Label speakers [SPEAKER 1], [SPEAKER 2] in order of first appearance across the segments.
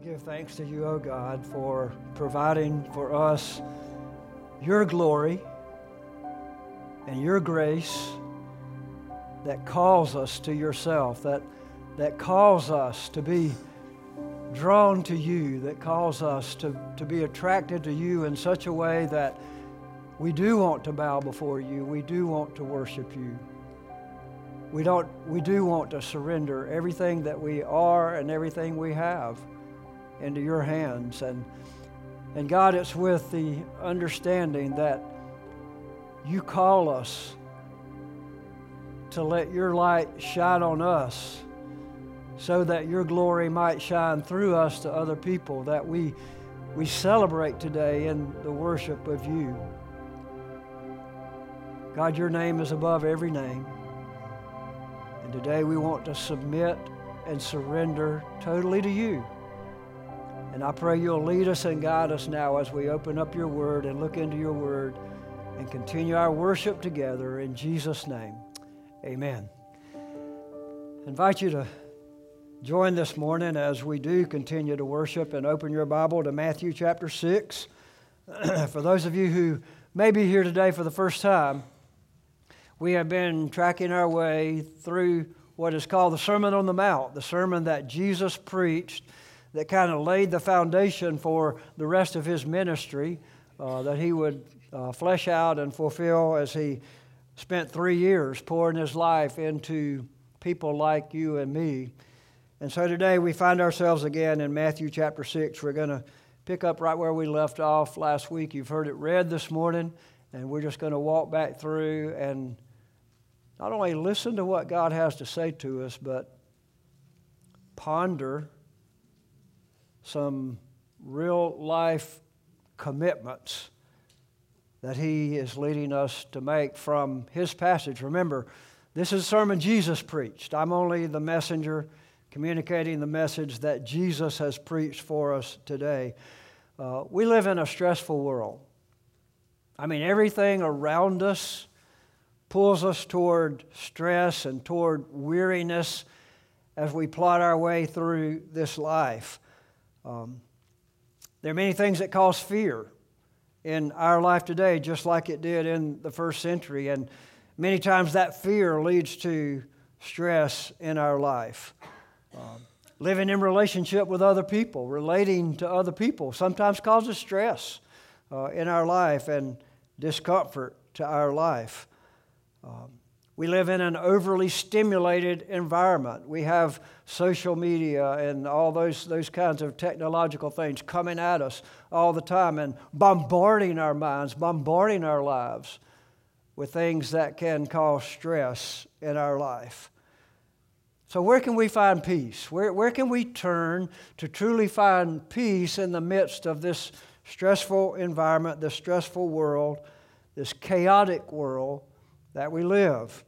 [SPEAKER 1] We give thanks to you, O God, for providing for us your glory and your grace that calls us to yourself, that, that calls us to be drawn to you, that calls us to, to be attracted to you in such a way that we do want to bow before you, we do want to worship you. We, don't, we do want to surrender everything that we are and everything we have into your hands. And, and God, it's with the understanding that you call us to let your light shine on us so that your glory might shine through us to other people, that we, we celebrate today in the worship of you. God, your name is above every name. And today we want to submit and surrender totally to you. And I pray you'll lead us and guide us now as we open up your word and look into your word and continue our worship together in Jesus' name. Amen. I invite you to join this morning as we do continue to worship and open your Bible to Matthew chapter 6. for those of you who may be here today for the first time, we have been tracking our way through what is called the Sermon on the Mount, the sermon that Jesus preached that kind of laid the foundation for the rest of his ministry uh, that he would uh, flesh out and fulfill as he spent three years pouring his life into people like you and me. And so today we find ourselves again in Matthew chapter 6. We're going to pick up right where we left off last week. You've heard it read this morning, and we're just going to walk back through and not only listen to what God has to say to us, but ponder some real life commitments that He is leading us to make from His passage. Remember, this is a sermon Jesus preached. I'm only the messenger communicating the message that Jesus has preached for us today. Uh, we live in a stressful world. I mean, everything around us pulls us toward stress and toward weariness as we plot our way through this life. Um, there are many things that cause fear in our life today, just like it did in the first century. And many times that fear leads to stress in our life. Um, living in relationship with other people, relating to other people, sometimes causes stress uh, in our life and discomfort to our life. Um, we live in an overly stimulated environment. We have social media and all those, those kinds of technological things coming at us all the time and bombarding our minds, bombarding our lives with things that can cause stress in our life. So, where can we find peace? Where, where can we turn to truly find peace in the midst of this stressful environment, this stressful world, this chaotic world that we live.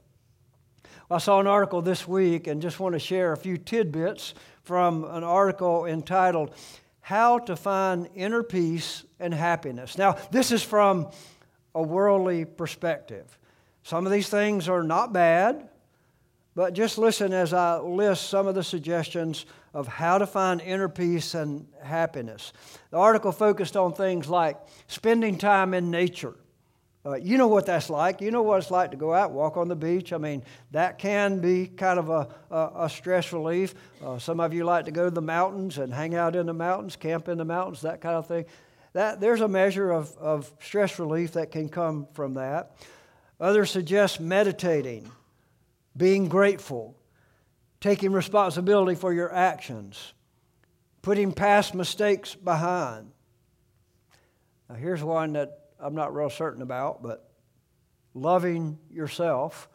[SPEAKER 1] I saw an article this week and just want to share a few tidbits from an article entitled How to Find Inner Peace and Happiness. Now, this is from a worldly perspective. Some of these things are not bad, but just listen as I list some of the suggestions of how to find inner peace and happiness. The article focused on things like spending time in nature uh, you know what that's like. You know what it's like to go out, walk on the beach. I mean, that can be kind of a, a, a stress relief. Uh, some of you like to go to the mountains and hang out in the mountains, camp in the mountains, that kind of thing. That, there's a measure of, of stress relief that can come from that. Others suggest meditating, being grateful, taking responsibility for your actions, putting past mistakes behind. Now, here's one that I'm not real certain about, but loving yourself.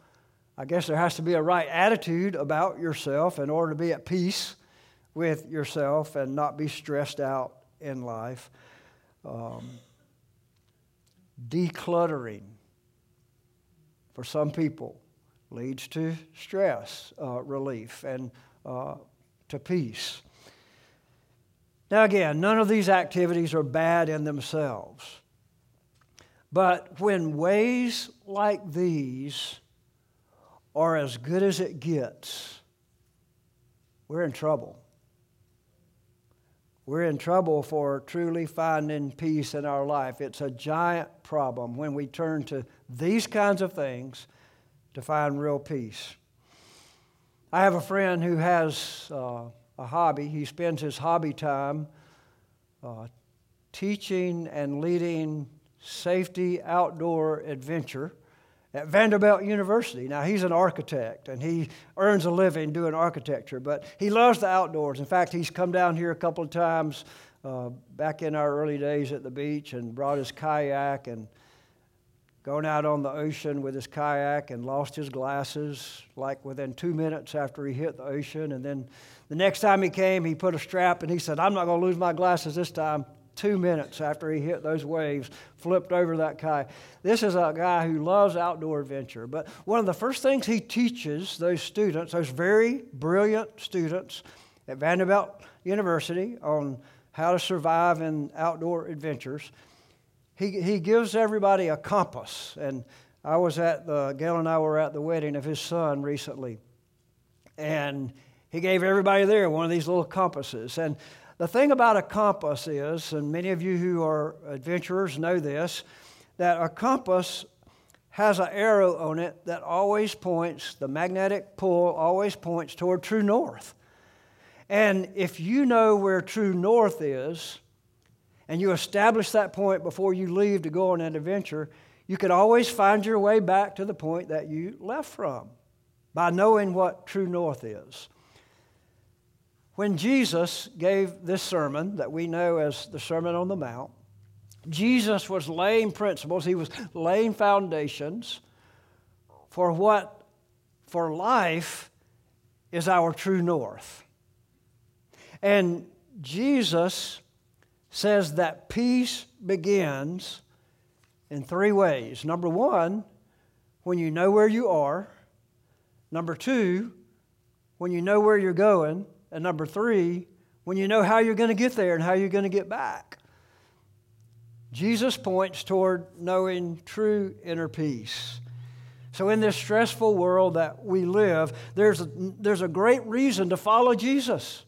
[SPEAKER 1] I guess there has to be a right attitude about yourself in order to be at peace with yourself and not be stressed out in life. Um, decluttering for some people leads to stress uh, relief and uh, to peace. Now, again, none of these activities are bad in themselves. But when ways like these are as good as it gets, we're in trouble. we're in trouble for truly finding peace in our life. It's a giant problem when we turn to these kinds of things to find real peace. I have a friend who has uh, a hobby. He spends his hobby time uh, teaching and leading safety outdoor adventure at Vanderbilt University. Now, he's an architect and he earns a living doing architecture, but he loves the outdoors. In fact, he's come down here a couple of times uh, back in our early days at the beach and brought his kayak and gone out on the ocean with his kayak and lost his glasses like within two minutes after he hit the ocean. And then the next time he came, he put a strap and he said, I'm not going to lose my glasses this time. Two minutes after he hit those waves, flipped over that kayak. This is a guy who loves outdoor adventure. But one of the first things he teaches those students, those very brilliant students at Vanderbilt University, on how to survive in outdoor adventures, he, he gives everybody a compass. And I was at the, Gail and I were at the wedding of his son recently. And he gave everybody there one of these little compasses. And the thing about a compass is, and many of you who are adventurers know this, that a compass has an arrow on it that always points, the magnetic pull always points toward true north. And if you know where true north is, and you establish that point before you leave to go on an adventure, you can always find your way back to the point that you left from by knowing what true north is. When Jesus gave this sermon that we know as the Sermon on the Mount, Jesus was laying principles, he was laying foundations for what for life is our true north. And Jesus says that peace begins in three ways. Number one, when you know where you are. Number two, when you know where you're going. And number three, when you know how you're going to get there and how you're going to get back. Jesus points toward knowing true inner peace. So, in this stressful world that we live, there's a, there's a great reason to follow Jesus.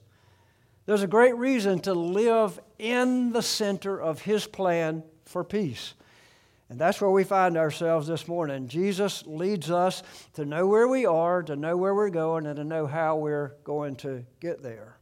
[SPEAKER 1] There's a great reason to live in the center of His plan for peace. And that's where we find ourselves this morning. Jesus leads us to know where we are, to know where we're going, and to know how we're going to get there.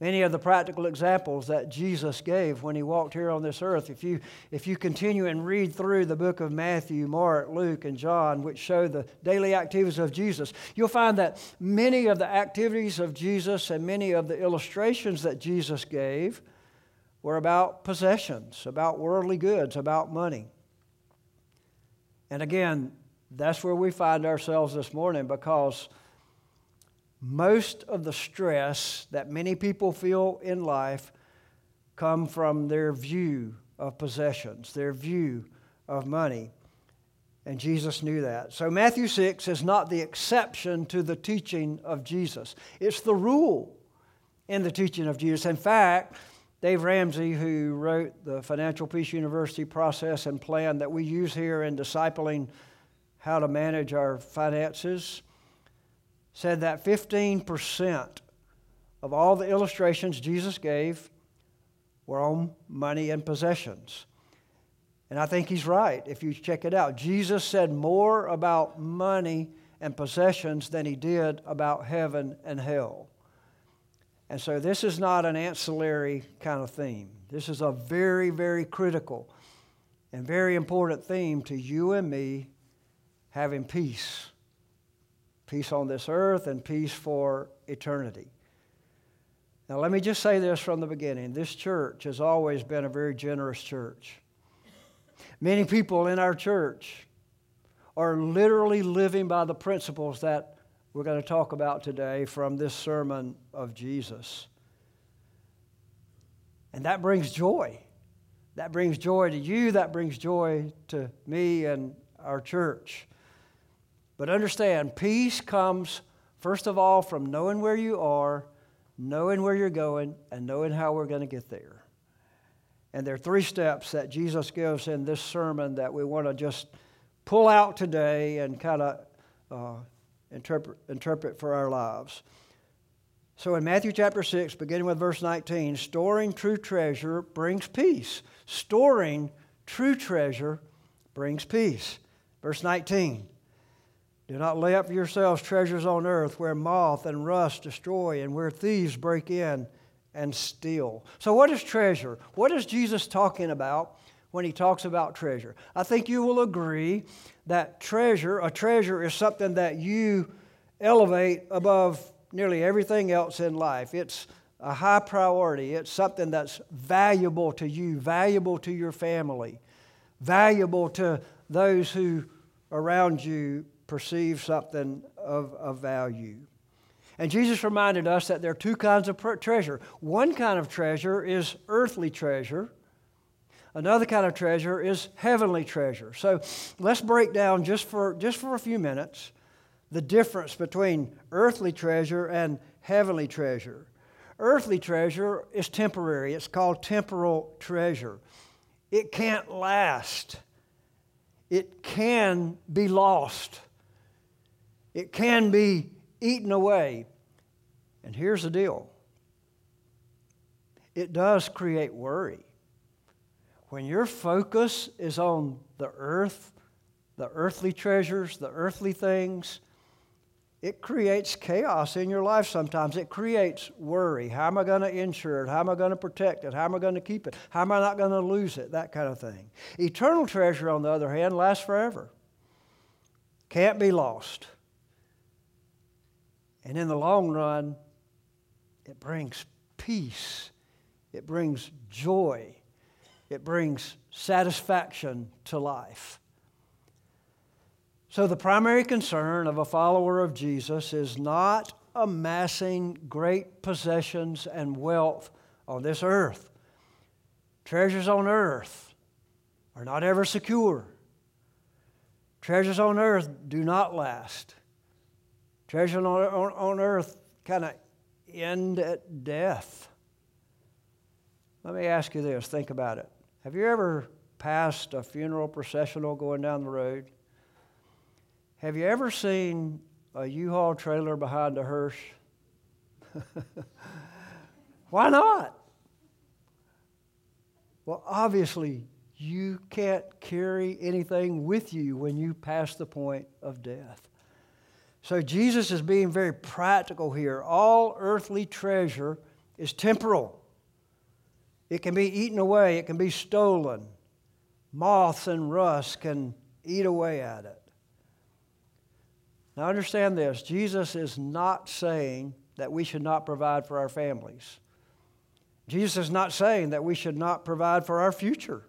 [SPEAKER 1] Many of the practical examples that Jesus gave when he walked here on this earth, if you, if you continue and read through the book of Matthew, Mark, Luke, and John, which show the daily activities of Jesus, you'll find that many of the activities of Jesus and many of the illustrations that Jesus gave were about possessions, about worldly goods, about money. And again, that's where we find ourselves this morning because most of the stress that many people feel in life come from their view of possessions, their view of money. And Jesus knew that. So Matthew 6 is not the exception to the teaching of Jesus. It's the rule in the teaching of Jesus. In fact, Dave Ramsey, who wrote the Financial Peace University process and plan that we use here in discipling how to manage our finances, said that 15% of all the illustrations Jesus gave were on money and possessions. And I think he's right if you check it out. Jesus said more about money and possessions than he did about heaven and hell. And so this is not an ancillary kind of theme. This is a very, very critical and very important theme to you and me having peace peace on this earth and peace for eternity. Now, let me just say this from the beginning this church has always been a very generous church. Many people in our church are literally living by the principles that we're going to talk about today from this sermon of Jesus. And that brings joy. That brings joy to you, that brings joy to me and our church. But understand, peace comes, first of all, from knowing where you are, knowing where you're going, and knowing how we're going to get there. And there are three steps that Jesus gives in this sermon that we want to just pull out today and kind of uh, interpret, interpret for our lives. So in Matthew chapter 6, beginning with verse 19, storing true treasure brings peace. Storing true treasure brings peace. Verse 19 Do not lay up for yourselves treasures on earth where moth and rust destroy and where thieves break in and steal. So, what is treasure? What is Jesus talking about when he talks about treasure? I think you will agree that treasure, a treasure, is something that you elevate above nearly everything else in life. It's a high priority, it's something that's valuable to you, valuable to your family, valuable to those who around you perceive something of, of value. And Jesus reminded us that there are two kinds of treasure. One kind of treasure is earthly treasure. Another kind of treasure is heavenly treasure. So let's break down just for, just for a few minutes the difference between earthly treasure and heavenly treasure. Earthly treasure is temporary, it's called temporal treasure. It can't last, it can be lost, it can be eaten away. And here's the deal it does create worry. When your focus is on the earth, the earthly treasures, the earthly things, it creates chaos in your life sometimes. It creates worry. How am I going to insure it? How am I going to protect it? How am I going to keep it? How am I not going to lose it? That kind of thing. Eternal treasure, on the other hand, lasts forever, can't be lost. And in the long run, it brings peace, it brings joy, it brings satisfaction to life. So, the primary concern of a follower of Jesus is not amassing great possessions and wealth on this earth. Treasures on earth are not ever secure. Treasures on earth do not last. Treasures on, on, on earth kind of end at death. Let me ask you this think about it. Have you ever passed a funeral processional going down the road? Have you ever seen a U-Haul trailer behind a hearse? Why not? Well, obviously, you can't carry anything with you when you pass the point of death. So, Jesus is being very practical here. All earthly treasure is temporal, it can be eaten away, it can be stolen. Moths and rust can eat away at it. Now, understand this Jesus is not saying that we should not provide for our families. Jesus is not saying that we should not provide for our future.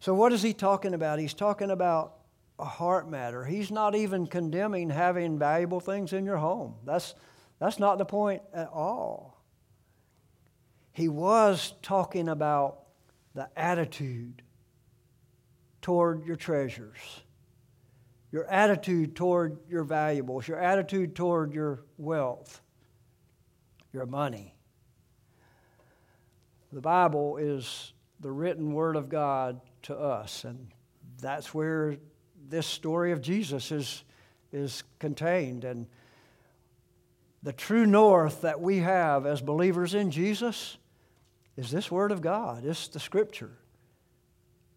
[SPEAKER 1] So, what is he talking about? He's talking about a heart matter. He's not even condemning having valuable things in your home. That's, that's not the point at all. He was talking about the attitude toward your treasures your attitude toward your valuables, your attitude toward your wealth, your money. The Bible is the written word of God to us, and that's where this story of Jesus is, is contained. And the true north that we have as believers in Jesus is this word of God, it's the scripture.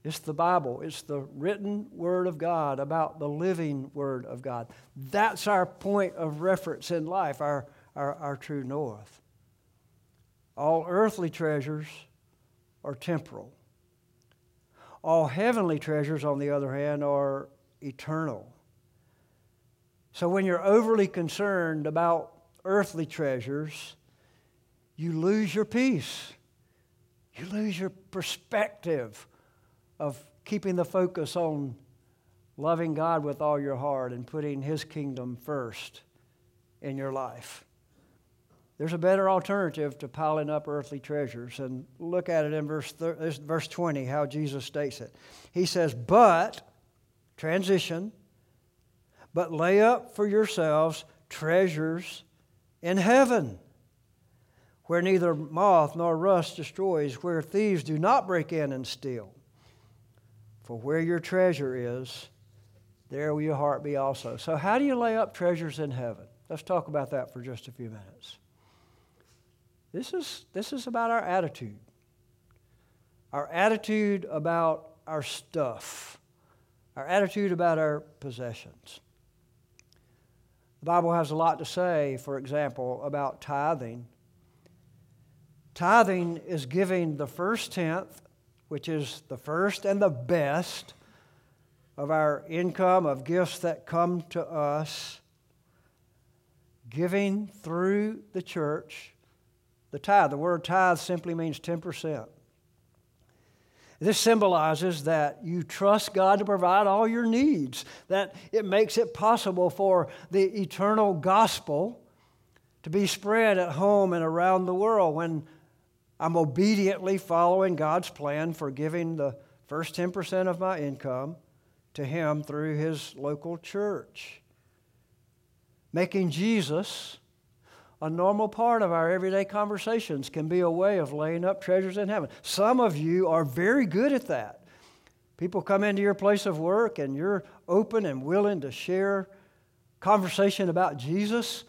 [SPEAKER 1] It's the Bible. It's the written Word of God about the living Word of God. That's our point of reference in life, our, our, our true north. All earthly treasures are temporal. All heavenly treasures, on the other hand, are eternal. So when you're overly concerned about earthly treasures, you lose your peace. You lose your perspective of keeping the focus on loving God with all your heart and putting His kingdom first in your life. There's a better alternative to piling up earthly treasures. And look at it in verse, verse 20, how Jesus states it. He says, But, transition, but lay up for yourselves treasures in heaven, where neither moth nor rust destroys, where thieves do not break in and steal. For where your treasure is, there will your heart be also. So, how do you lay up treasures in heaven? let's talk about that for just a few minutes. This is, this is about our attitude. Our attitude about our stuff, our attitude about our possessions. The Bible has a lot to say, for example, about tithing. Tithing is giving the first tenth, which is the first and the best of our income, of gifts that come to us, giving through the church the tithe. The word tithe simply means 10%. This symbolizes that you trust God to provide all your needs, that it makes it possible for the eternal gospel to be spread at home and around the world when I'm obediently following God's plan for giving the first 10% of my income to Him through His local church. Making Jesus a normal part of our everyday conversations can be a way of laying up treasures in heaven. Some of you are very good at that. People come into your place of work and you're open and willing to share conversation about Jesus.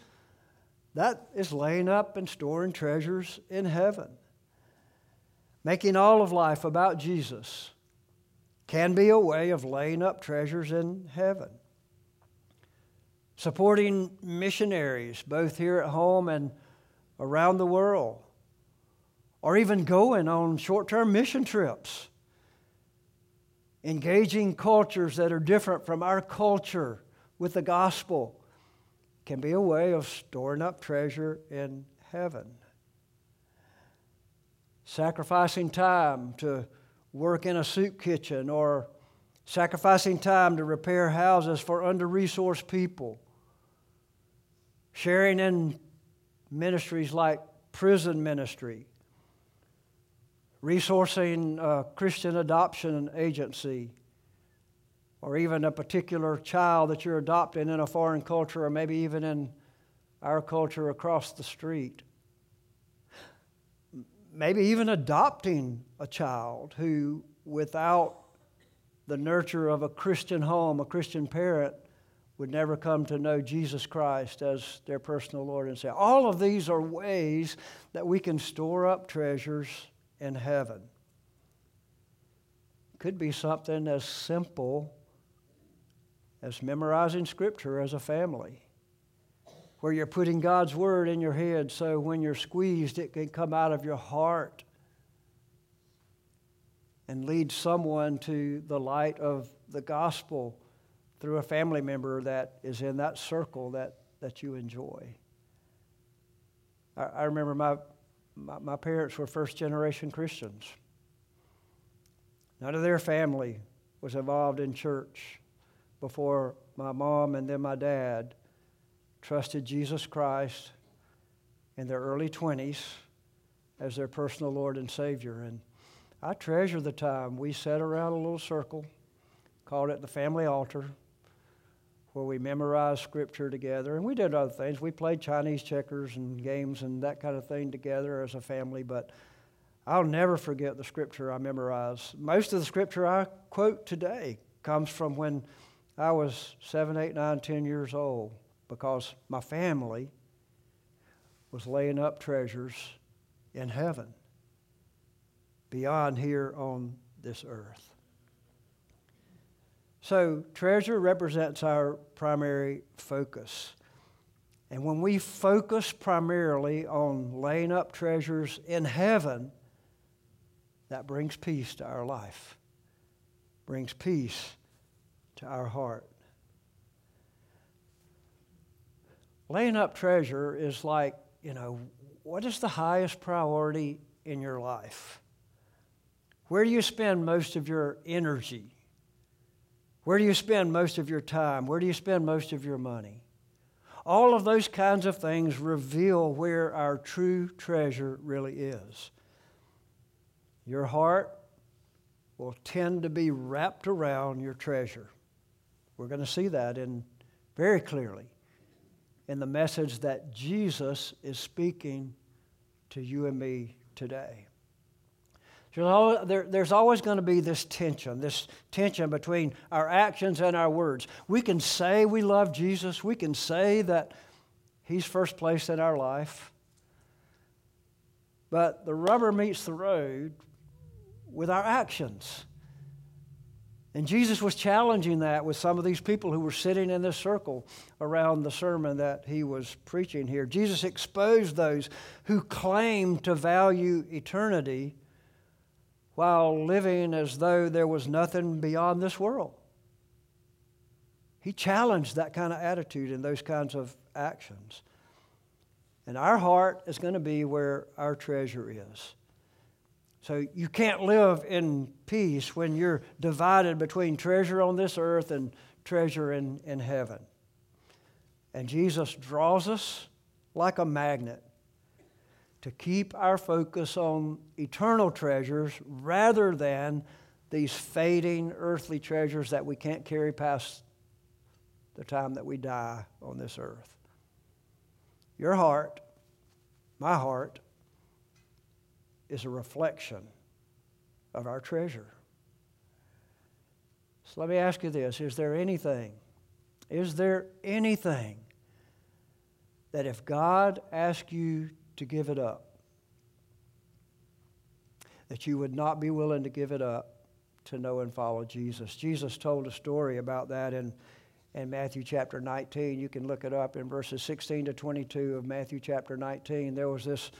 [SPEAKER 1] That is laying up and storing treasures in heaven. Making all of life about Jesus can be a way of laying up treasures in heaven supporting missionaries, both here at home and around the world, or even going on short term mission trips, engaging cultures that are different from our culture with the gospel can be a way of storing up treasure in heaven. Sacrificing time to work in a soup kitchen or sacrificing time to repair houses for under resourced people sharing in ministries like prison ministry, resourcing a Christian adoption agency, or even a particular child that you're adopting in a foreign culture, or maybe even in our culture across the street. Maybe even adopting a child who, without the nurture of a Christian home, a Christian parent, would never come to know Jesus Christ as their personal Lord and Savior. All of these are ways that we can store up treasures in heaven. Could be something as simple as memorizing Scripture as a family, where you're putting God's Word in your head so when you're squeezed, it can come out of your heart and lead someone to the light of the gospel through a family member that is in that circle that, that you enjoy. I, I remember my, my, my parents were first generation Christians. None of their family was involved in church before my mom and then my dad trusted Jesus Christ in their early 20s as their personal Lord and Savior. And I treasure the time we sat around a little circle, called it the family altar, where we memorized scripture together. And we did other things. We played Chinese checkers and games and that kind of thing together as a family. But I'll never forget the scripture I memorized. Most of the scripture I quote today comes from when I was seven, eight, nine, ten years old because my family was laying up treasures in heaven beyond here on this earth. So, treasure represents our primary focus. And when we focus primarily on laying up treasures in heaven, that brings peace to our life, brings peace to our heart. Laying up treasure is like, you know, what is the highest priority in your life? Where do you spend most of your energy? Where do you spend most of your time? Where do you spend most of your money? All of those kinds of things reveal where our true treasure really is. Your heart will tend to be wrapped around your treasure. We're going to see that in very clearly in the message that Jesus is speaking to you and me today. There's always going to be this tension, this tension between our actions and our words. We can say we love Jesus. We can say that He's first place in our life. But the rubber meets the road with our actions. And Jesus was challenging that with some of these people who were sitting in this circle around the sermon that he was preaching here. Jesus exposed those who claimed to value eternity while living as though there was nothing beyond this world. He challenged that kind of attitude and those kinds of actions. And our heart is going to be where our treasure is. So you can't live in peace when you're divided between treasure on this earth and treasure in, in heaven. And Jesus draws us like a magnet to keep our focus on eternal treasures rather than these fading earthly treasures that we can't carry past the time that we die on this earth. Your heart, my heart, is a reflection of our treasure. So let me ask you this Is there anything, is there anything that if God asked you to give it up, that you would not be willing to give it up to know and follow Jesus? Jesus told a story about that in, in Matthew chapter 19. You can look it up in verses 16 to 22 of Matthew chapter 19. There was this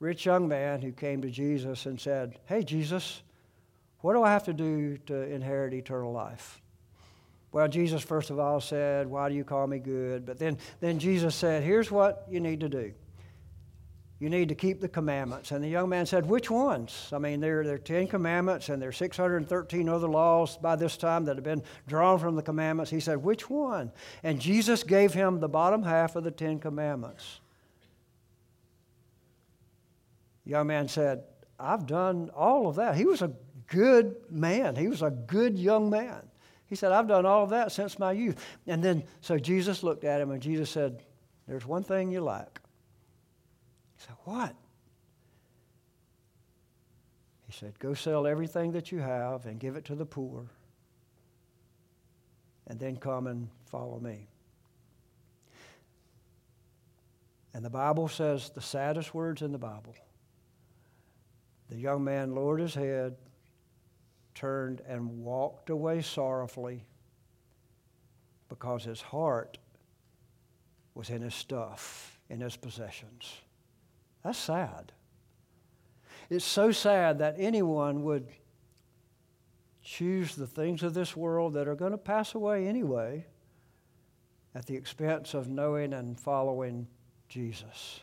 [SPEAKER 1] rich young man who came to Jesus and said, Hey, Jesus, what do I have to do to inherit eternal life? Well, Jesus, first of all, said, Why do you call me good? But then, then Jesus said, Here's what you need to do. You need to keep the commandments. And the young man said, Which ones? I mean, there, there are 10 commandments and there are 613 other laws by this time that have been drawn from the commandments. He said, Which one? And Jesus gave him the bottom half of the 10 commandments. Young man said, I've done all of that. He was a good man, he was a good young man. He said, I've done all of that since my youth. And then, so Jesus looked at him and Jesus said, There's one thing you lack. He said, What? He said, Go sell everything that you have and give it to the poor, and then come and follow me. And the Bible says the saddest words in the Bible the young man lowered his head, turned, and walked away sorrowfully because his heart was in his stuff, in his possessions. That's sad. It's so sad that anyone would choose the things of this world that are going to pass away anyway at the expense of knowing and following Jesus.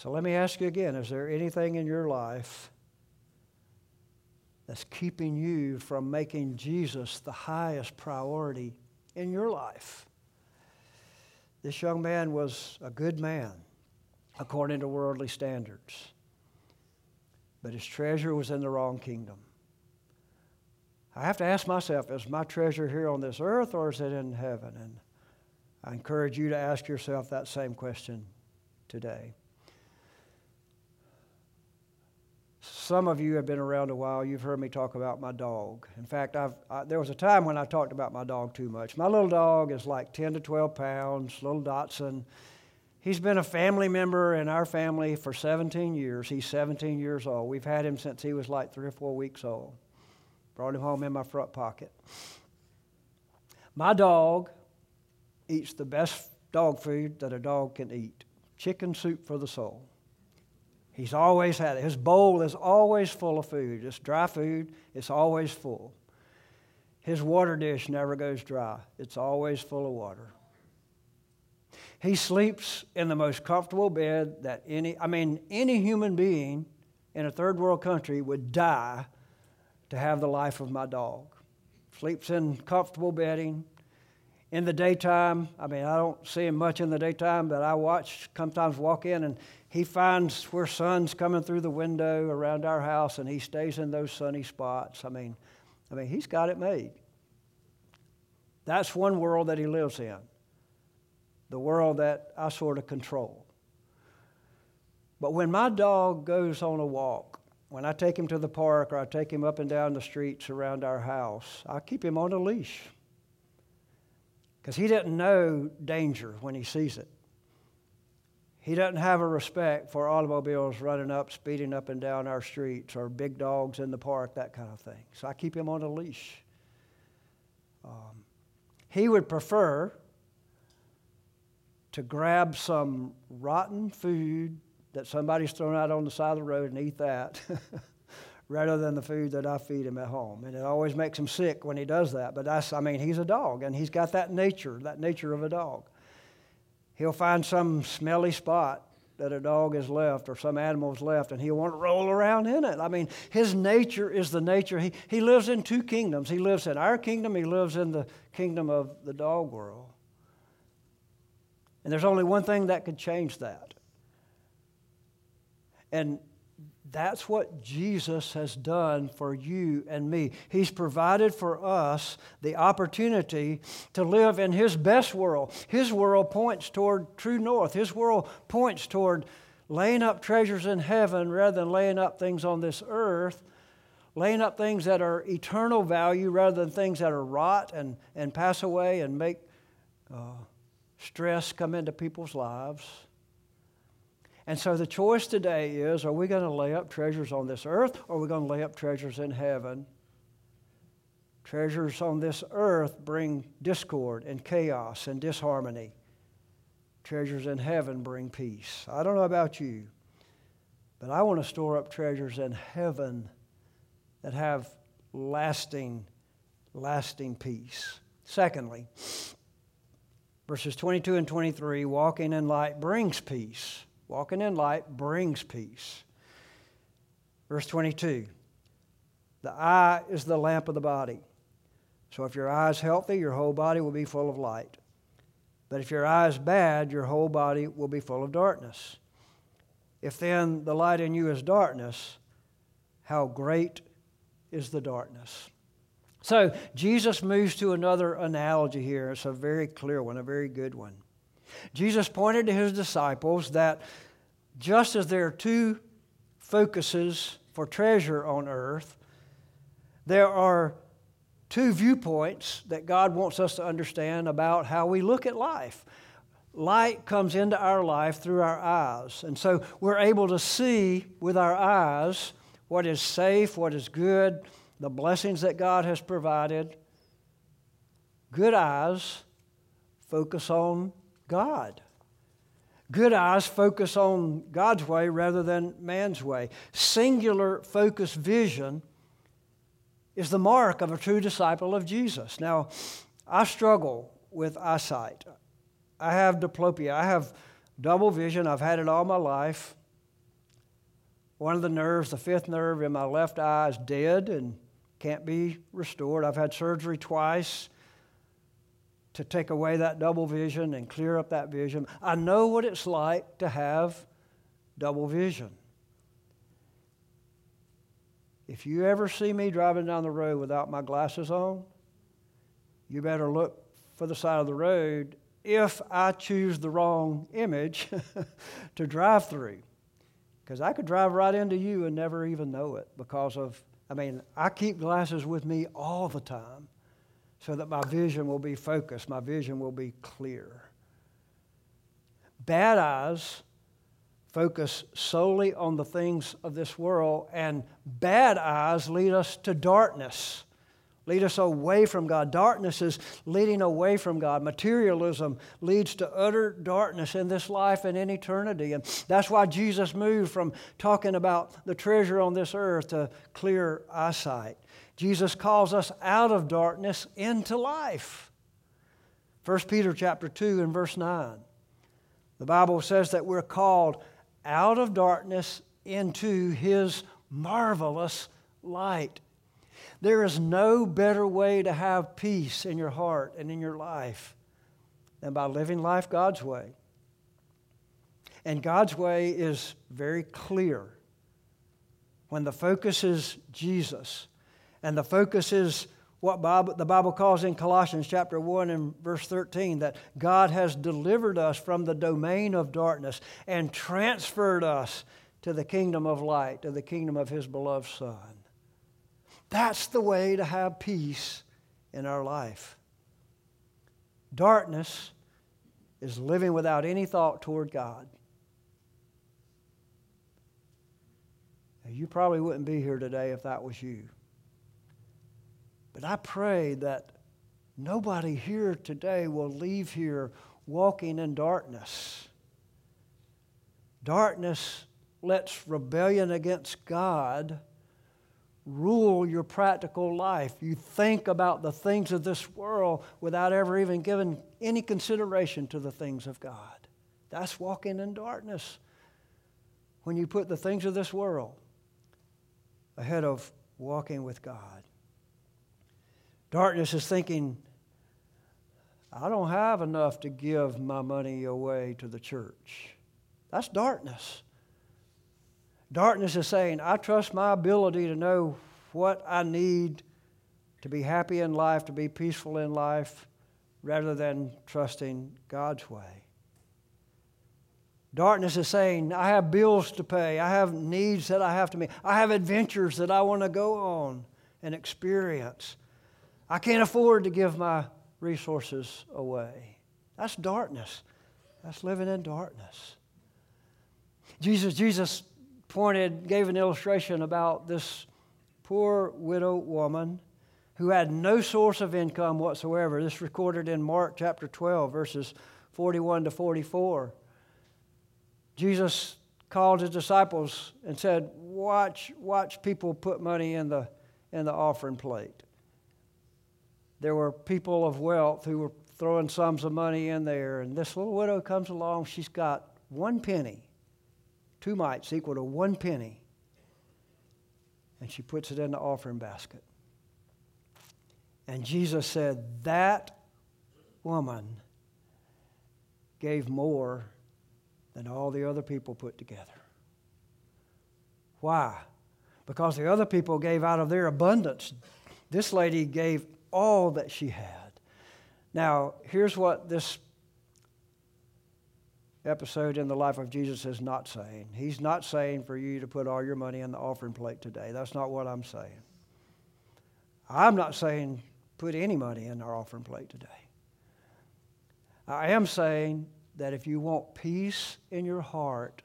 [SPEAKER 1] So let me ask you again is there anything in your life that's keeping you from making Jesus the highest priority in your life? This young man was a good man according to worldly standards, but his treasure was in the wrong kingdom. I have to ask myself is my treasure here on this earth or is it in heaven? And I encourage you to ask yourself that same question today. Some of you have been around a while. You've heard me talk about my dog. In fact, I've, I, there was a time when I talked about my dog too much. My little dog is like 10 to 12 pounds, little dachshund. He's been a family member in our family for 17 years. He's 17 years old. We've had him since he was like three or four weeks old. Brought him home in my front pocket. My dog eats the best dog food that a dog can eat chicken soup for the soul. He's always had it. His bowl is always full of food. It's dry food, it's always full. His water dish never goes dry, it's always full of water. He sleeps in the most comfortable bed that any, I mean, any human being in a third world country would die to have the life of my dog. Sleeps in comfortable bedding. In the daytime, I mean, I don't see him much in the daytime, but I watch, sometimes walk in and he finds where sun's coming through the window around our house and he stays in those sunny spots. I mean, I mean, he's got it made. That's one world that he lives in. The world that I sort of control. But when my dog goes on a walk, when I take him to the park or I take him up and down the streets around our house, I keep him on a leash Because he didn't know danger when he sees it. He doesn't have a respect for automobiles running up, speeding up and down our streets, or big dogs in the park, that kind of thing. So I keep him on a leash. Um, he would prefer to grab some rotten food that somebody's thrown out on the side of the road and eat that rather than the food that I feed him at home. And it always makes him sick when he does that. But that's, I mean, he's a dog and he's got that nature, that nature of a dog. He'll find some smelly spot that a dog has left or some animal left and he'll want to roll around in it. I mean, his nature is the nature. He, he lives in two kingdoms. He lives in our kingdom, he lives in the kingdom of the dog world. And there's only one thing that could change that. And that's what Jesus has done for you and me. He's provided for us the opportunity to live in His best world. His world points toward true north, His world points toward laying up treasures in heaven rather than laying up things on this earth, laying up things that are eternal value rather than things that are rot and, and pass away and make uh, stress come into people's lives. And so the choice today is are we going to lay up treasures on this earth or are we going to lay up treasures in heaven? Treasures on this earth bring discord and chaos and disharmony. Treasures in heaven bring peace. I don't know about you, but I want to store up treasures in heaven that have lasting, lasting peace. Secondly, verses 22 and 23 walking in light brings peace. Walking in light brings peace. Verse 22 The eye is the lamp of the body. So if your eye is healthy, your whole body will be full of light. But if your eye is bad, your whole body will be full of darkness. If then the light in you is darkness, how great is the darkness? So Jesus moves to another analogy here. It's a very clear one, a very good one. Jesus pointed to his disciples that just as there are two focuses for treasure on earth, there are two viewpoints that God wants us to understand about how we look at life. Light comes into our life through our eyes. And so we're able to see with our eyes what is safe, what is good, the blessings that God has provided. Good eyes focus on God. Good eyes focus on God's way rather than man's way. Singular focused vision is the mark of a true disciple of Jesus. Now, I struggle with eyesight. I have diplopia. I have double vision. I've had it all my life. One of the nerves, the fifth nerve in my left eye, is dead and can't be restored. I've had surgery twice to take away that double vision and clear up that vision. I know what it's like to have double vision. If you ever see me driving down the road without my glasses on, you better look for the side of the road if I choose the wrong image to drive through. Because I could drive right into you and never even know it because of, I mean, I keep glasses with me all the time so that my vision will be focused, my vision will be clear. Bad eyes focus solely on the things of this world, and bad eyes lead us to darkness, lead us away from God. Darkness is leading away from God. Materialism leads to utter darkness in this life and in eternity. And that's why Jesus moved from talking about the treasure on this earth to clear eyesight. Jesus calls us out of darkness into life. 1 Peter chapter 2 and verse 9. The Bible says that we're called out of darkness into his marvelous light. There is no better way to have peace in your heart and in your life than by living life God's way. And God's way is very clear. When the focus is Jesus, and the focus is what Bible, the Bible calls in Colossians chapter 1 and verse 13 that God has delivered us from the domain of darkness and transferred us to the kingdom of light, to the kingdom of His beloved Son. That's the way to have peace in our life. Darkness is living without any thought toward God. Now, you probably wouldn't be here today if that was you. But I pray that nobody here today will leave here walking in darkness. Darkness lets rebellion against God rule your practical life. You think about the things of this world without ever even giving any consideration to the things of God. That's walking in darkness. When you put the things of this world ahead of walking with God. Darkness is thinking, I don't have enough to give my money away to the church. That's darkness. Darkness is saying, I trust my ability to know what I need to be happy in life, to be peaceful in life, rather than trusting God's way. Darkness is saying, I have bills to pay, I have needs that I have to meet, I have adventures that I want to go on and experience. I can't afford to give my resources away. That's darkness. That's living in darkness. Jesus, Jesus pointed, gave an illustration about this poor widow woman who had no source of income whatsoever. This recorded in Mark chapter 12, verses 41 to 44. Jesus called his disciples and said, Watch, watch people put money in the, in the offering plate. There were people of wealth who were throwing sums of money in there, and this little widow comes along, she's got one penny two mites equal to one penny. And she puts it in the offering basket. And Jesus said, That woman gave more than all the other people put together. Why? Because the other people gave out of their abundance. This lady gave all that she had. Now, here's what this episode in the life of Jesus is not saying. He's not saying for you to put all your money in the offering plate today. That's not what I'm saying. I'm not saying put any money in our offering plate today. I am saying that if you want peace in your heart,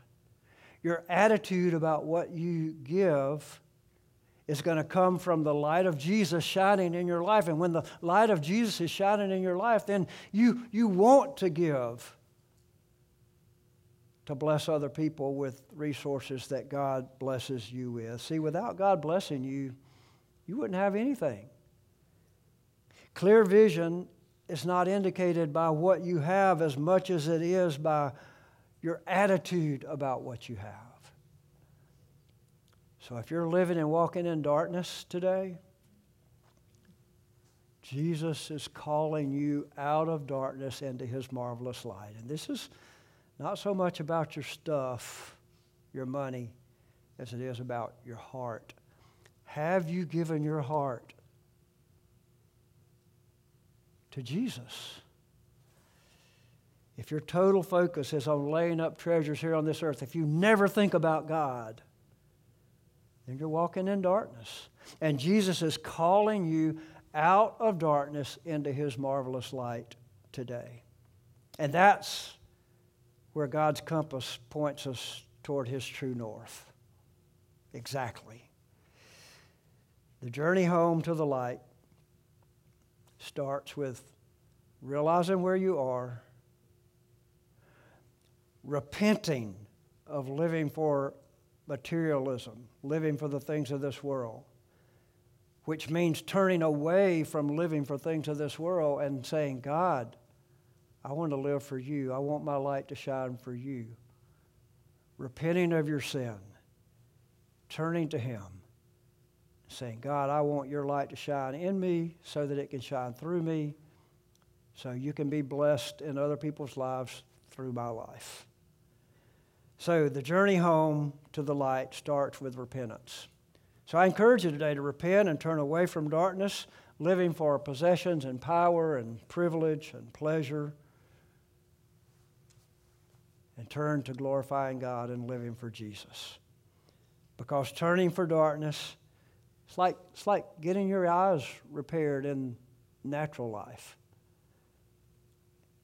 [SPEAKER 1] your attitude about what you give is going to come from the light of Jesus shining in your life. And when the light of Jesus is shining in your life, then you, you want to give to bless other people with resources that God blesses you with. See, without God blessing you, you wouldn't have anything. Clear vision is not indicated by what you have as much as it is by your attitude about what you have. So if you're living and walking in darkness today, Jesus is calling you out of darkness into his marvelous light. And this is not so much about your stuff, your money, as it is about your heart. Have you given your heart to Jesus? If your total focus is on laying up treasures here on this earth, if you never think about God, then you're walking in darkness. And Jesus is calling you out of darkness into his marvelous light today. And that's where God's compass points us toward His true north. Exactly. The journey home to the light starts with realizing where you are, repenting of living for materialism, living for the things of this world, which means turning away from living for things of this world and saying, God, I want to live for you. I want my light to shine for you. Repenting of your sin, turning to Him, saying, God, I want your light to shine in me so that it can shine through me, so you can be blessed in other people's lives through my life. So the journey home to the light starts with repentance. So I encourage you today to repent and turn away from darkness, living for possessions and power and privilege and pleasure and turn to glorifying God and living for Jesus. Because turning for darkness, it's like, it's like getting your eyes repaired in natural life.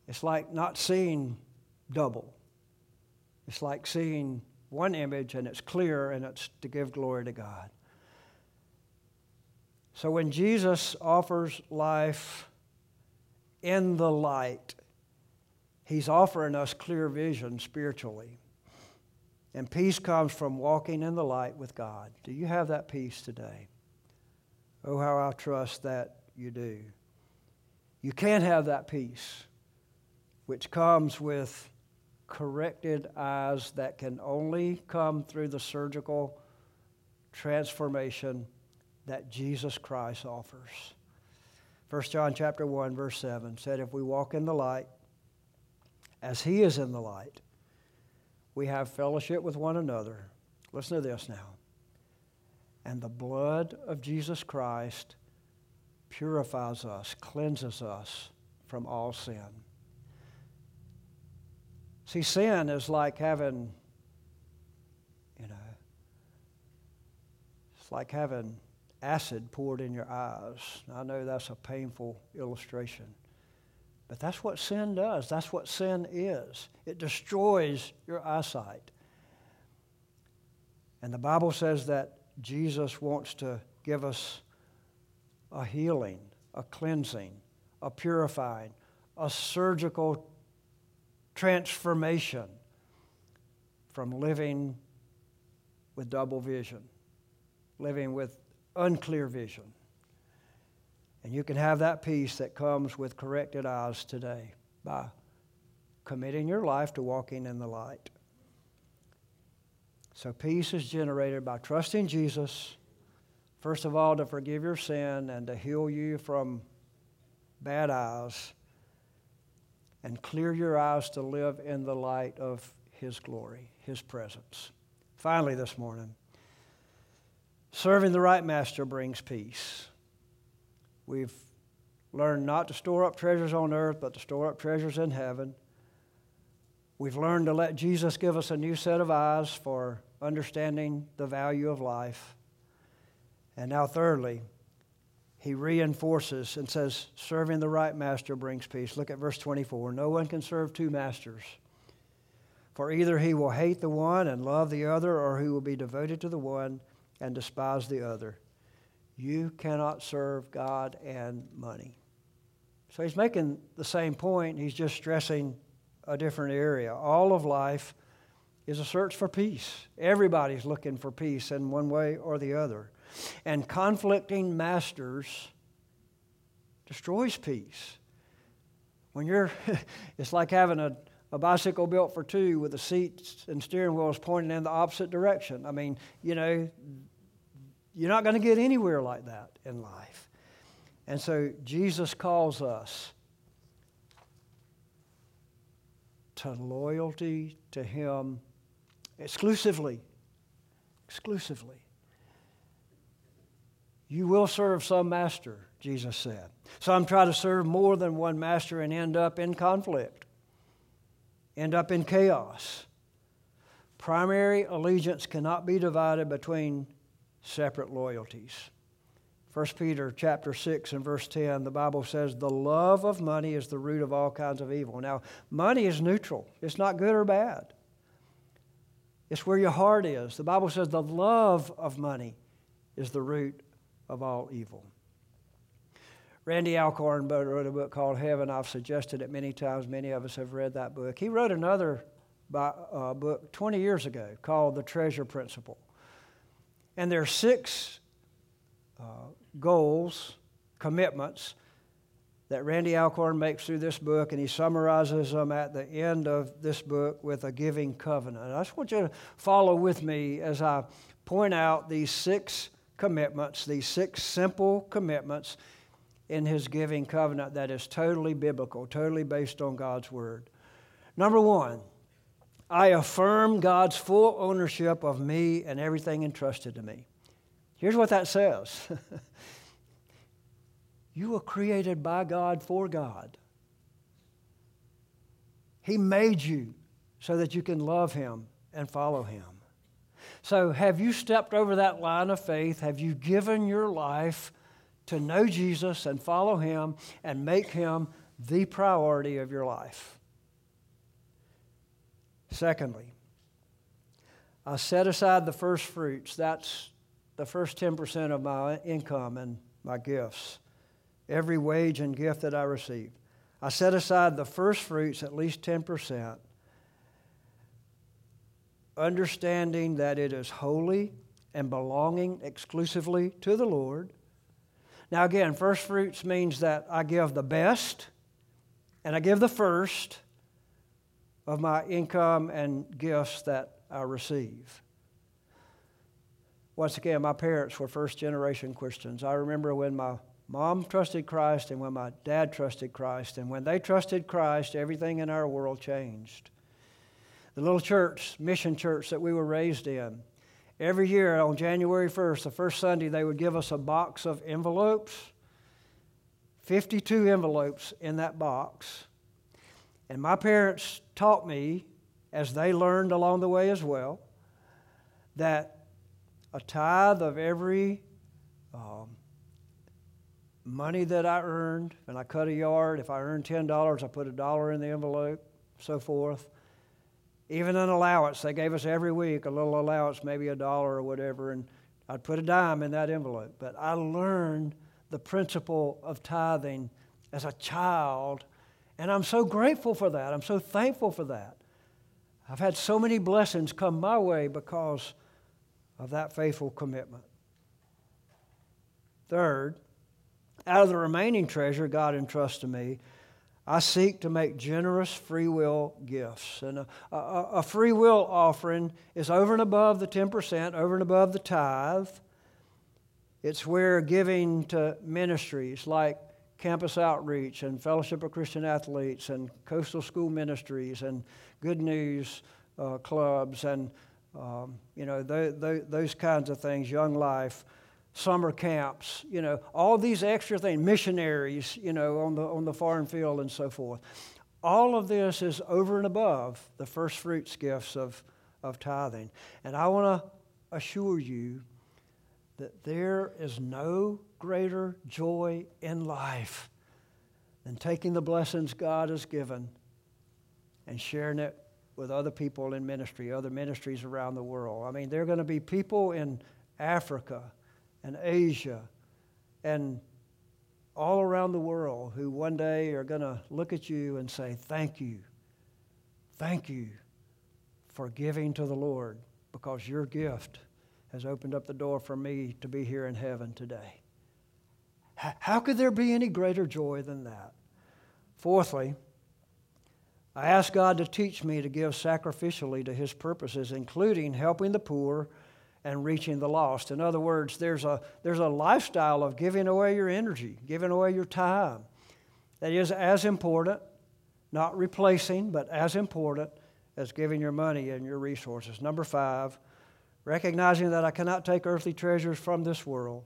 [SPEAKER 1] It's like not seeing double. It's like seeing one image and it's clear and it's to give glory to God. So when Jesus offers life in the light, he's offering us clear vision spiritually. And peace comes from walking in the light with God. Do you have that peace today? Oh, how I trust that you do. You can't have that peace, which comes with corrected eyes that can only come through the surgical transformation that Jesus Christ offers. 1 John chapter 1 verse 7 said if we walk in the light as he is in the light we have fellowship with one another. Listen to this now. And the blood of Jesus Christ purifies us, cleanses us from all sin. See, sin is like having, you know, it's like having acid poured in your eyes. I know that's a painful illustration. But that's what sin does. That's what sin is. It destroys your eyesight. And the Bible says that Jesus wants to give us a healing, a cleansing, a purifying, a surgical transformation from living with double vision, living with unclear vision. And you can have that peace that comes with corrected eyes today by committing your life to walking in the light. So, peace is generated by trusting Jesus, first of all, to forgive your sin and to heal you from bad eyes and clear your eyes to live in the light of His glory, His presence. Finally, this morning, serving the right master brings peace. We've learned not to store up treasures on earth, but to store up treasures in heaven. We've learned to let Jesus give us a new set of eyes for understanding the value of life. And now, thirdly, he reinforces and says, serving the right master brings peace. Look at verse 24. No one can serve two masters. For either he will hate the one and love the other, or he will be devoted to the one and despise the other. You cannot serve God and money. So he's making the same point, he's just stressing a different area. All of life is a search for peace. Everybody's looking for peace in one way or the other. And conflicting masters destroys peace. When you're, it's like having a, a bicycle built for two with the seats and steering wheels pointing in the opposite direction. I mean, you know, you're not going to get anywhere like that in life. And so Jesus calls us to loyalty to Him exclusively. Exclusively. You will serve some master, Jesus said. Some try to serve more than one master and end up in conflict, end up in chaos. Primary allegiance cannot be divided between separate loyalties. 1 Peter chapter 6 and verse 10, the Bible says, The love of money is the root of all kinds of evil. Now, money is neutral, it's not good or bad. It's where your heart is. The Bible says the love of money is the root of all evil. Randy Alcorn wrote a book called Heaven. I've suggested it many times. Many of us have read that book. He wrote another uh, book 20 years ago called The Treasure Principle. And there are six uh, goals, commitments that Randy Alcorn makes through this book, and he summarizes them at the end of this book with a giving covenant. I just want you to follow with me as I point out these six commitments, these six simple commitments in his giving covenant that is totally biblical, totally based on God's word. Number one, I affirm God's full ownership of me and everything entrusted to me. Here's what that says You were created by God for God. He made you so that you can love Him and follow Him. So, have you stepped over that line of faith? Have you given your life to know Jesus and follow Him and make Him the priority of your life. Secondly, I set aside the first fruits. That's the first 10% of my income and my gifts, every wage and gift that I receive. I set aside the first fruits, at least 10%, understanding that it is holy and belonging exclusively to the Lord. Now, again, first fruits means that I give the best and I give the first of my income and gifts that I receive. Once again, my parents were first generation Christians. I remember when my mom trusted Christ and when my dad trusted Christ. And when they trusted Christ, everything in our world changed. The little church, mission church that we were raised in, every year on January 1st, the first Sunday, they would give us a box of envelopes, 52 envelopes in that box. And my parents taught me, as they learned along the way as well, that a tithe of every um, money that I earned, and I cut a yard, if I earned $10, I put a dollar in the envelope, so forth. Even an allowance, they gave us every week a little allowance, maybe a dollar or whatever, and I'd put a dime in that envelope. But I learned the principle of tithing as a child, and I'm so grateful for that. I'm so thankful for that. I've had so many blessings come my way because of that faithful commitment. Third, out of the remaining treasure God entrusts to me, I seek to make generous free will gifts. And a, a, a, free will offering is over and above the 10%, over and above the tithe. It's where giving to ministries like Campus Outreach and Fellowship of Christian Athletes and Coastal School Ministries and Good News uh, Clubs and um, you know, th- th- those kinds of things, Young Life, summer camps, you know, all these extra things, missionaries, you know, on the, on the foreign field and so forth. All of this is over and above the first fruits gifts of, of tithing. And I want to assure you that there is no greater joy in life than taking the blessings God has given and sharing it with other people in ministry, other ministries around the world. I mean, there are going to be people in Africa and Asia and all around the world who one day are going to look at you and say, Thank you. Thank you for giving to the Lord because your gift has opened up the door for me to be here in heaven today. How could there be any greater joy than that? Fourthly, I ask God to teach me to give sacrificially to His purposes, including helping the poor and reaching the lost. In other words, there's a, there's a lifestyle of giving away your energy, giving away your time that is as important, not replacing, but as important as giving your money and your resources. Number five, recognizing that I cannot take earthly treasures from this world,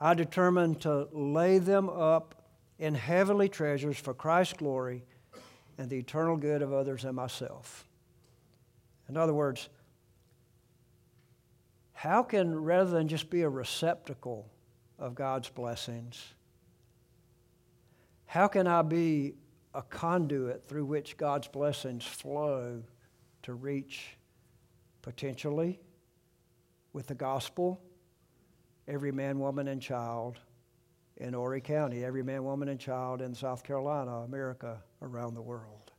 [SPEAKER 1] I determine to lay them up in heavenly treasures for Christ's glory and the eternal good of others and myself. In other words, how can, rather than just be a receptacle of God's blessings, how can I be a conduit through which God's blessings flow to reach potentially with the gospel every man, woman, and child in Horry County, every man, woman, and child in South Carolina, America, around the world.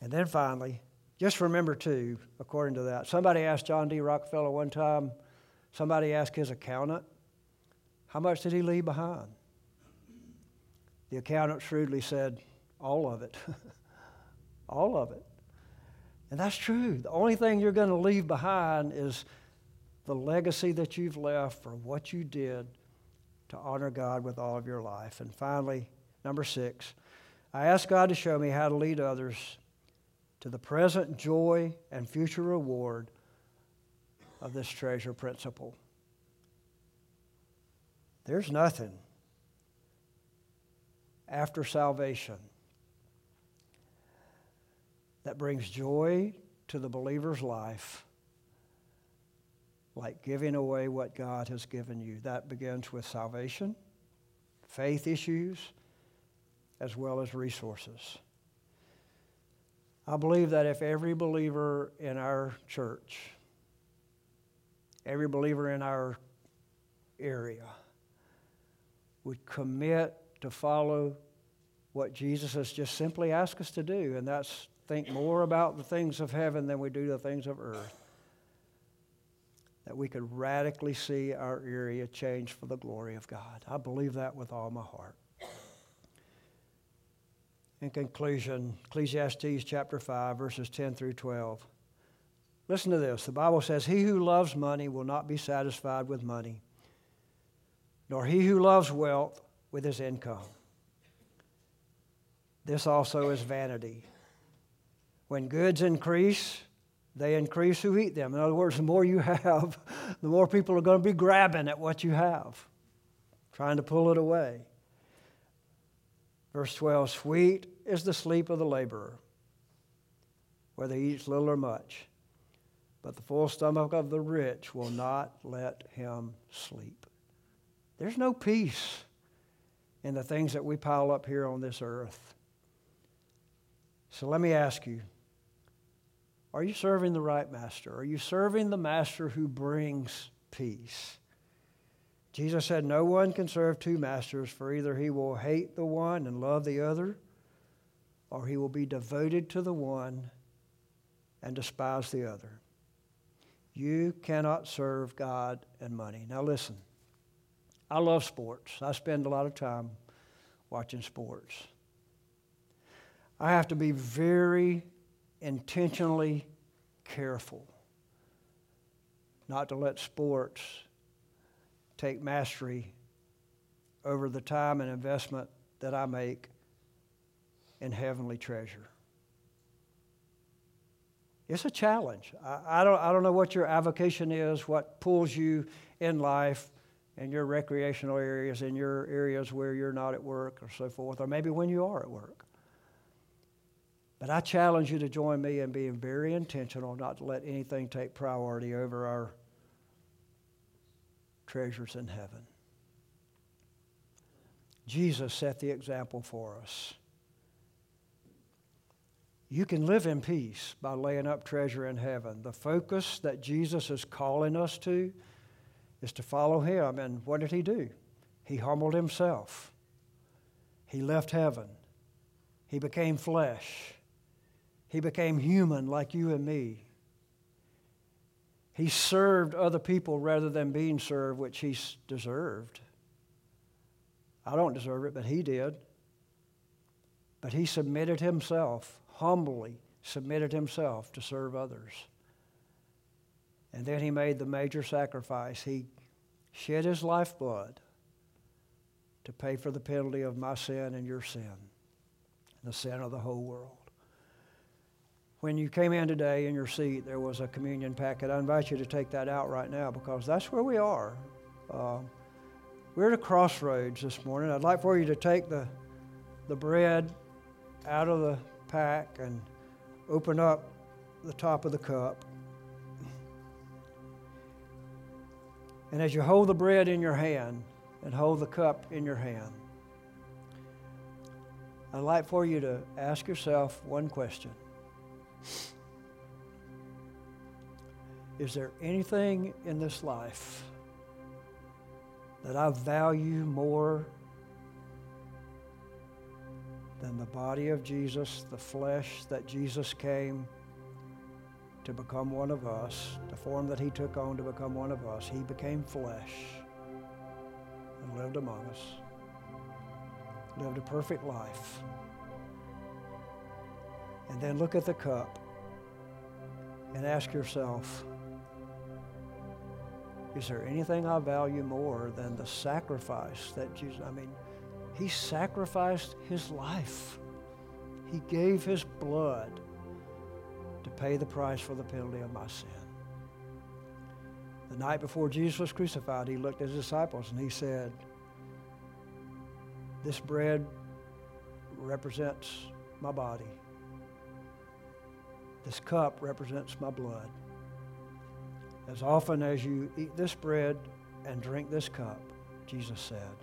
[SPEAKER 1] And then finally, just remember too, according to that, somebody asked John D. Rockefeller one time, somebody asked his accountant, how much did he leave behind? The accountant shrewdly said, all of it. all of it. And that's true. The only thing you're going to leave behind is the legacy that you've left for what you did to honor God with all of your life. And finally, number six, I ask God to show me how to lead others to the present joy and future reward of this treasure principle. There's nothing after salvation that brings joy to the believer's life like giving away what God has given you. That begins with salvation, faith issues, as well as resources. I believe that if every believer in our church, every believer in our area would commit to follow what Jesus has just simply asked us to do, and that's think more about the things of heaven than we do the things of earth, that we could radically see our area change for the glory of God. I believe that with all my heart. In conclusion, Ecclesiastes chapter 5, verses 10 through 12. Listen to this. The Bible says, He who loves money will not be satisfied with money, nor he who loves wealth with his income. This also is vanity. When goods increase, they increase who eat them. In other words, the more you have, the more people are going to be grabbing at what you have, trying to pull it away. Verse 12 Sweet is the sleep of the laborer, whether he eats little or much. But the full stomach of the rich will not let him sleep. There's no peace in the things that we pile up here on this earth. So let me ask you are you serving the right master? Are you serving the master who brings peace? Jesus said, No one can serve two masters, for either he will hate the one and love the other, or he will be devoted to the one and despise the other. You cannot serve God and money. Now, listen, I love sports. I spend a lot of time watching sports. I have to be very intentionally careful not to let sports take mastery over the time and investment that I make in heavenly treasure. It's a challenge. I, I, don't, I don't know what your avocation is, what pulls you in life, in your recreational areas, in your areas where you're not at work or so forth, or maybe when you are at work. But I challenge you to join me in being very intentional not to let anything take priority over our treasures in heaven. Jesus set the example for us. You can live in peace by laying up treasure in heaven. The focus that Jesus is calling us to is to follow him. And what did he do? He humbled himself. He left heaven. He became flesh. He became human like you and me. He served other people rather than being served, which he deserved. I don't deserve it, but he did. But he submitted himself, humbly submitted himself to serve others. And then he made the major sacrifice. He shed his lifeblood to pay for the penalty of my sin and your sin, the sin of the whole world. When you came in today in your seat, there was a communion packet. I invite you to take that out right now because that's where we are. Uh, we're at a crossroads this morning. I'd like for you to take the, the bread out of the pack and open up the top of the cup. And as you hold the bread in your hand and hold the cup in your hand, I'd like for you to ask yourself one question Is there anything in this life that I value more than the body of Jesus, the flesh that Jesus came to become one of us, the form that he took on to become one of us? He became flesh and lived among us, lived a perfect life. And then look at the cup and ask yourself, is there anything I value more than the sacrifice that Jesus, I mean, he sacrificed his life. He gave his blood to pay the price for the penalty of my sin. The night before Jesus was crucified, he looked at his disciples and he said, This bread represents my body. This cup represents my blood. As often as you eat this bread and drink this cup, Jesus said,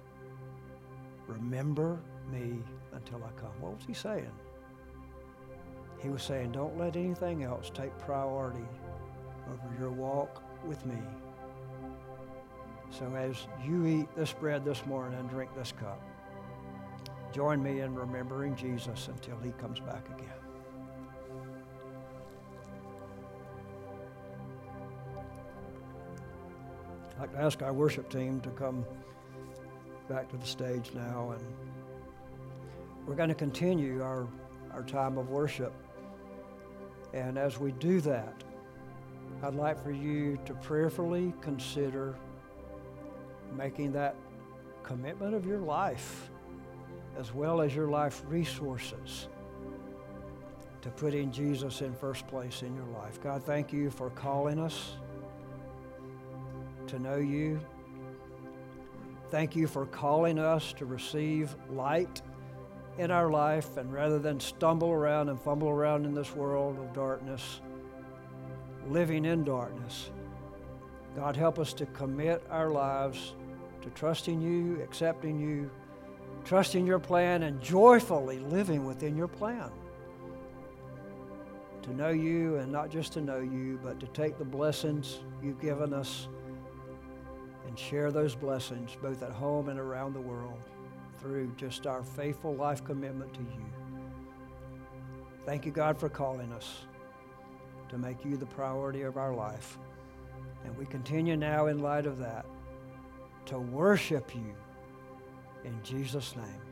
[SPEAKER 1] remember me until I come. What was he saying? He was saying, Don't let anything else take priority over your walk with me. So as you eat this bread this morning and drink this cup, join me in remembering Jesus until he comes back again. I'd like to ask our worship team to come back to the stage now, and we're going to continue our, our time of worship. And as we do that, I'd like for you to prayerfully consider making that commitment of your life as well as your life resources to putting Jesus in first place in your life. God, thank you for calling us to know you. Thank you for calling us to receive light in our life and rather than stumble around and fumble around in this world of darkness, living in darkness. God, help us to commit our lives to trusting you, accepting you, trusting your plan, and joyfully living within your plan. To know you, and not just to know you, but to take the blessings you've given us and share those blessings both at home and around the world through just our faithful life commitment to you. Thank you, God, for calling us to make you the priority of our life. And we continue now in light of that to worship you in Jesus' name.